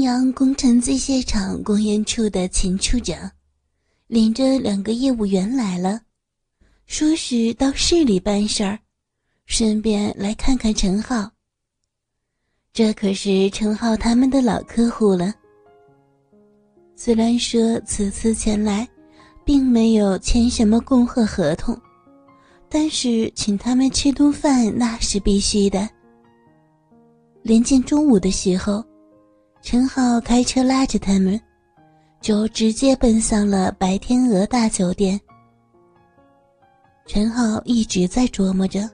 阳工程机械厂工研处的秦处长，领着两个业务员来了，说是到市里办事儿，顺便来看看陈浩。这可是陈浩他们的老客户了。虽然说此次前来，并没有签什么供货合同，但是请他们吃顿饭那是必须的。临近中午的时候。陈浩开车拉着他们，就直接奔向了白天鹅大酒店。陈浩一直在琢磨着，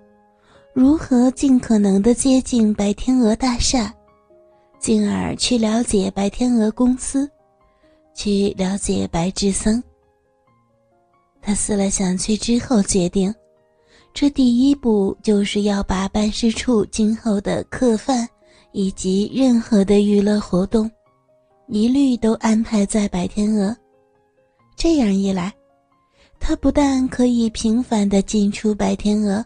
如何尽可能的接近白天鹅大厦，进而去了解白天鹅公司，去了解白志森。他思来想去之后，决定，这第一步就是要把办事处今后的客饭。以及任何的娱乐活动，一律都安排在白天鹅。这样一来，他不但可以频繁的进出白天鹅，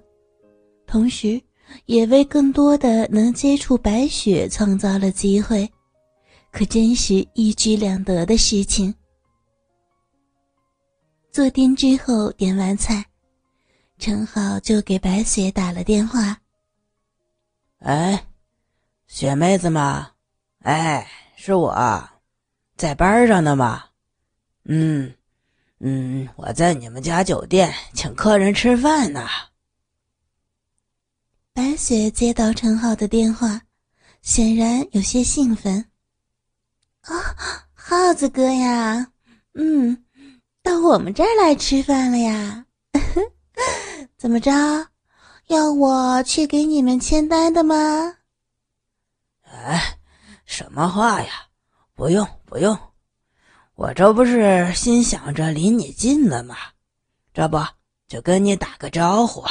同时也为更多的能接触白雪创造了机会，可真是一举两得的事情。坐定之后，点完菜，陈好就给白雪打了电话。哎。雪妹子吗？哎，是我，在班上呢吗？嗯，嗯，我在你们家酒店请客人吃饭呢。白雪接到陈浩的电话，显然有些兴奋。啊，耗子哥呀，嗯，到我们这儿来吃饭了呀？怎么着，要我去给你们签单的吗？哎，什么话呀？不用不用，我这不是心想着离你近了吗？这不就跟你打个招呼。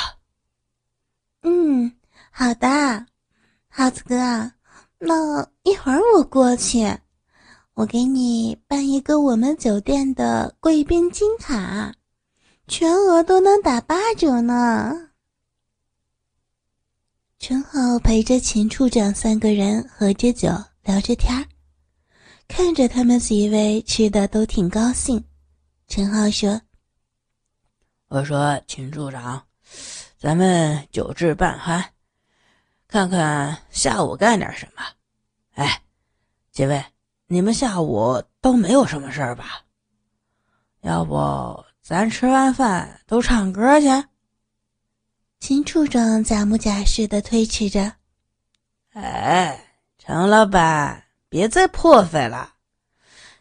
嗯，好的，耗子哥，那一会儿我过去，我给你办一个我们酒店的贵宾金卡，全额都能打八折呢。陈浩陪着秦处长三个人喝着酒，聊着天儿，看着他们几位吃的都挺高兴。陈浩说：“我说秦处长，咱们酒至半酣，看看下午干点什么。哎，几位，你们下午都没有什么事儿吧？要不咱吃完饭都唱歌去？”秦处长假模假式的推辞着：“哎，程老板，别再破费了。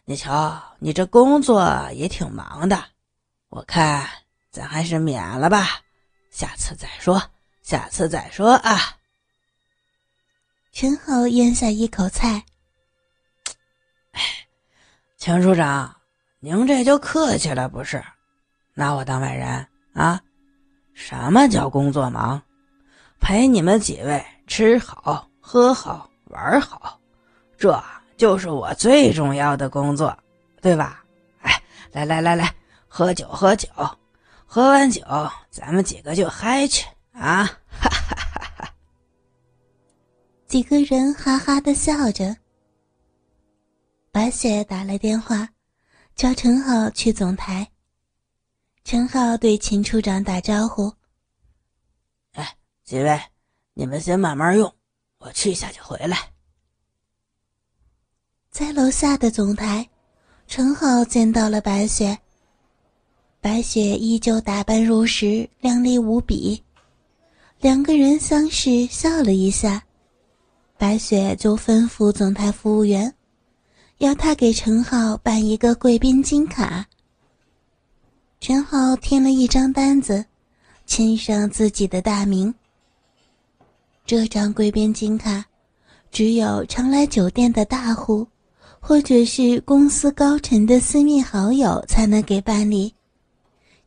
你瞧，你这工作也挺忙的，我看咱还是免了吧，下次再说，下次再说啊。”陈豪咽下一口菜：“哎，秦处长，您这就客气了不是？拿我当外人啊？”什么叫工作忙？陪你们几位吃好喝好玩好，这就是我最重要的工作，对吧？哎，来来来来，喝酒喝酒，喝完酒咱们几个就嗨去啊！哈哈哈哈！几个人哈哈的笑着。白雪打来电话，叫陈浩去总台。陈浩对秦处长打招呼：“哎，几位，你们先慢慢用，我去一下就回来。”在楼下的总台，陈浩见到了白雪。白雪依旧打扮如时，靓丽无比。两个人相视笑了一下，白雪就吩咐总台服务员，要他给陈浩办一个贵宾金卡。陈浩填了一张单子，签上自己的大名。这张贵宾金卡，只有常来酒店的大户，或者是公司高层的私密好友才能给办理，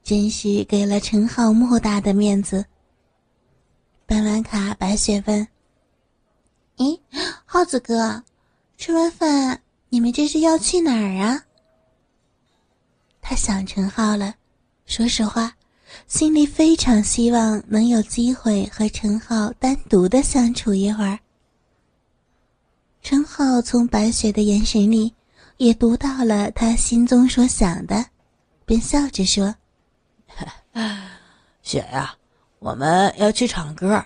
真是给了陈浩莫大的面子。办完卡，白雪问：“咦，耗子哥，吃完饭你们这是要去哪儿啊？”他想陈浩了。说实话，心里非常希望能有机会和陈浩单独的相处一会儿。陈浩从白雪的眼神里也读到了他心中所想的，便笑着说：“雪呀，我们要去唱歌，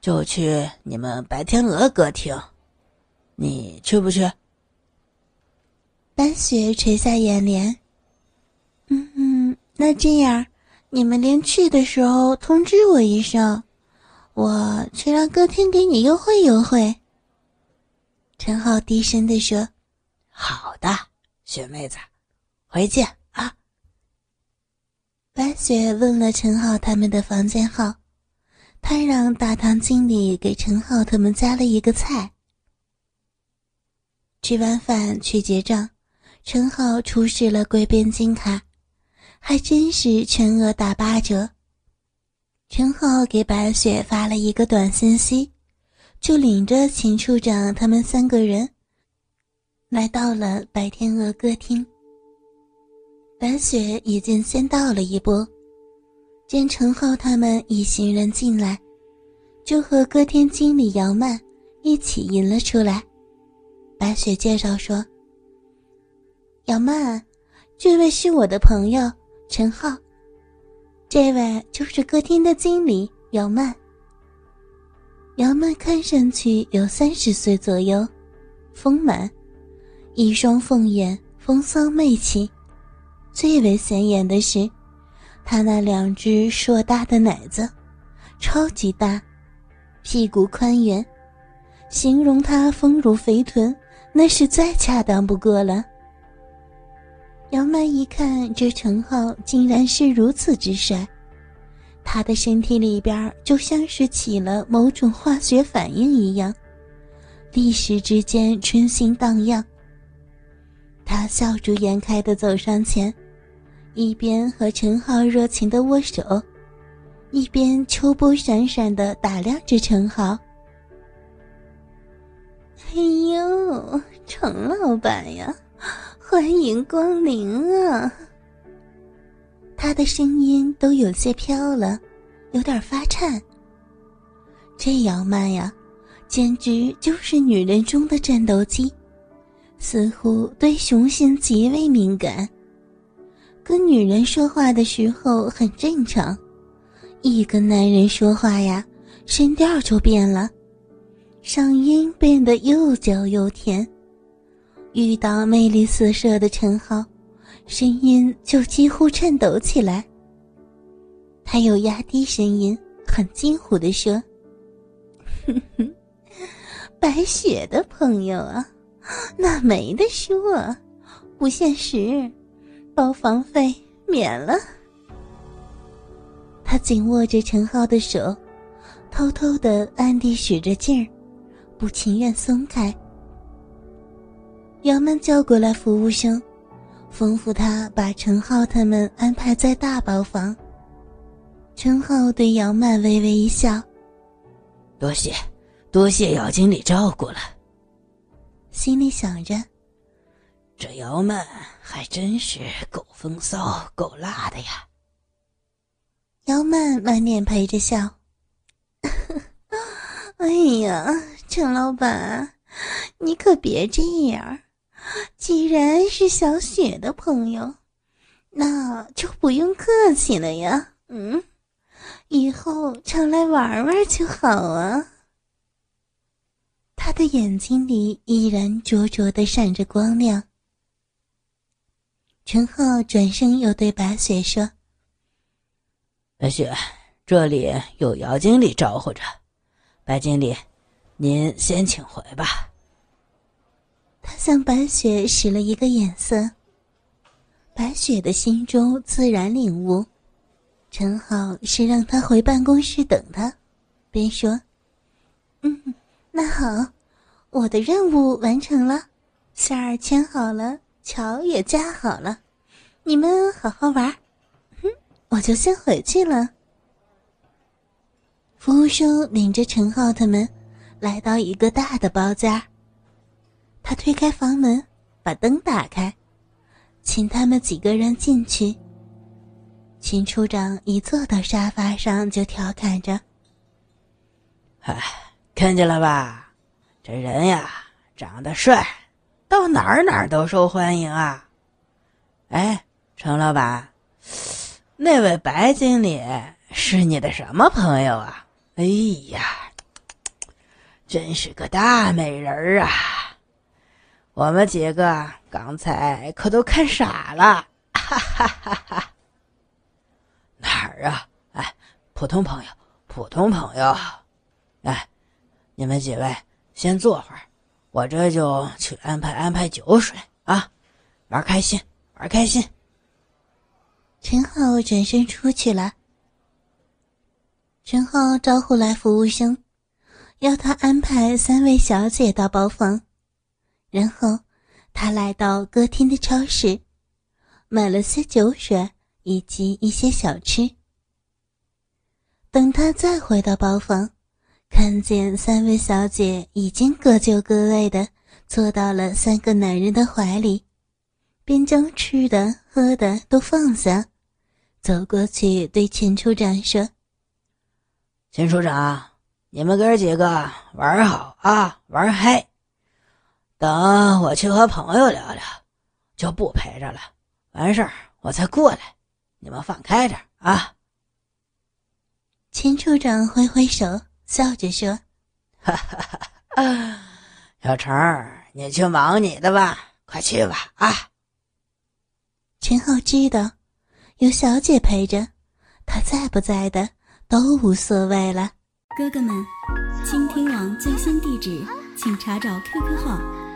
就去你们白天鹅歌厅，你去不去？”白雪垂下眼帘，那这样，你们连去的时候通知我一声，我去让歌厅给你优惠优惠。陈浩低声地说：“好的，雪妹子，回见啊。”白雪问了陈浩他们的房间号，他让大堂经理给陈浩他们加了一个菜。吃完饭去结账。陈浩出示了贵宾金卡，还真是全额打八折。陈浩给白雪发了一个短信息，就领着秦处长他们三个人来到了白天鹅歌厅。白雪已经先到了一步，见陈浩他们一行人进来，就和歌厅经理姚曼一起迎了出来。白雪介绍说。姚曼，这位是我的朋友陈浩，这位就是歌厅的经理姚曼。姚曼看上去有三十岁左右，丰满，一双凤眼，风骚媚气。最为显眼的是，她那两只硕大的奶子，超级大，屁股宽圆，形容她丰乳肥臀，那是再恰当不过了。杨曼一看，这陈浩竟然是如此之帅，他的身体里边就像是起了某种化学反应一样，一时之间春心荡漾。他笑逐颜开的走上前，一边和陈浩热情的握手，一边秋波闪闪的打量着陈浩。哎呦，陈老板呀！欢迎光临啊！他的声音都有些飘了，有点发颤。这姚曼呀，简直就是女人中的战斗机，似乎对雄性极为敏感。跟女人说话的时候很正常，一跟男人说话呀，声调就变了，声音变得又娇又甜。遇到魅力四射的陈浩，声音就几乎颤抖起来。他又压低声音，很惊呼地说：“哼哼，白雪的朋友啊，那没得说，不现实，包房费免了。”他紧握着陈浩的手，偷偷的暗地使着劲儿，不情愿松开。姚曼叫过来服务生，吩咐他把陈浩他们安排在大包房。陈浩对姚曼微微一笑：“多谢，多谢姚经理照顾了。”心里想着：“这姚曼还真是够风骚、够辣的呀。”姚曼满脸陪着笑：“ 哎呀，陈老板，你可别这样。”既然是小雪的朋友，那就不用客气了呀。嗯，以后常来玩玩就好啊。他的眼睛里依然灼灼的闪着光亮。陈浩转身又对白雪说：“白雪，这里有姚经理招呼着，白经理，您先请回吧。”他向白雪使了一个眼色。白雪的心中自然领悟，陈浩是让他回办公室等他，便说：“嗯，那好，我的任务完成了，线儿牵好了，桥也架好了，你们好好玩。哼，我就先回去了。”服务生领着陈浩他们来到一个大的包间。他推开房门，把灯打开，请他们几个人进去。秦处长一坐到沙发上，就调侃着：“哎，看见了吧？这人呀，长得帅，到哪儿哪儿都受欢迎啊！哎，程老板，那位白经理是你的什么朋友啊？哎呀，真是个大美人儿啊！我们几个刚才可都看傻了，哈哈哈哈！哪儿啊？哎，普通朋友，普通朋友。哎，你们几位先坐会儿，我这就去安排安排酒水啊，玩开心，玩开心。陈浩转身出去了。陈浩招呼来服务生，要他安排三位小姐到包房，然后他来到歌厅的超市，买了些酒水以及一些小吃。等他再回到包房，看见三位小姐已经各就各位的坐到了三个男人的怀里。便将吃的喝的都放下，走过去对钱处长说：“钱处长，你们哥几个玩好啊，玩嗨！等我去和朋友聊聊，就不陪着了。完事儿我再过来，你们放开点啊。”秦处长挥挥手，笑着说：“哈哈哈，小陈儿，你去忙你的吧，快去吧啊！” 陈浩知道，有小姐陪着，他在不在的都无所谓了。哥哥们，倾听网最新地址，请查找 QQ 号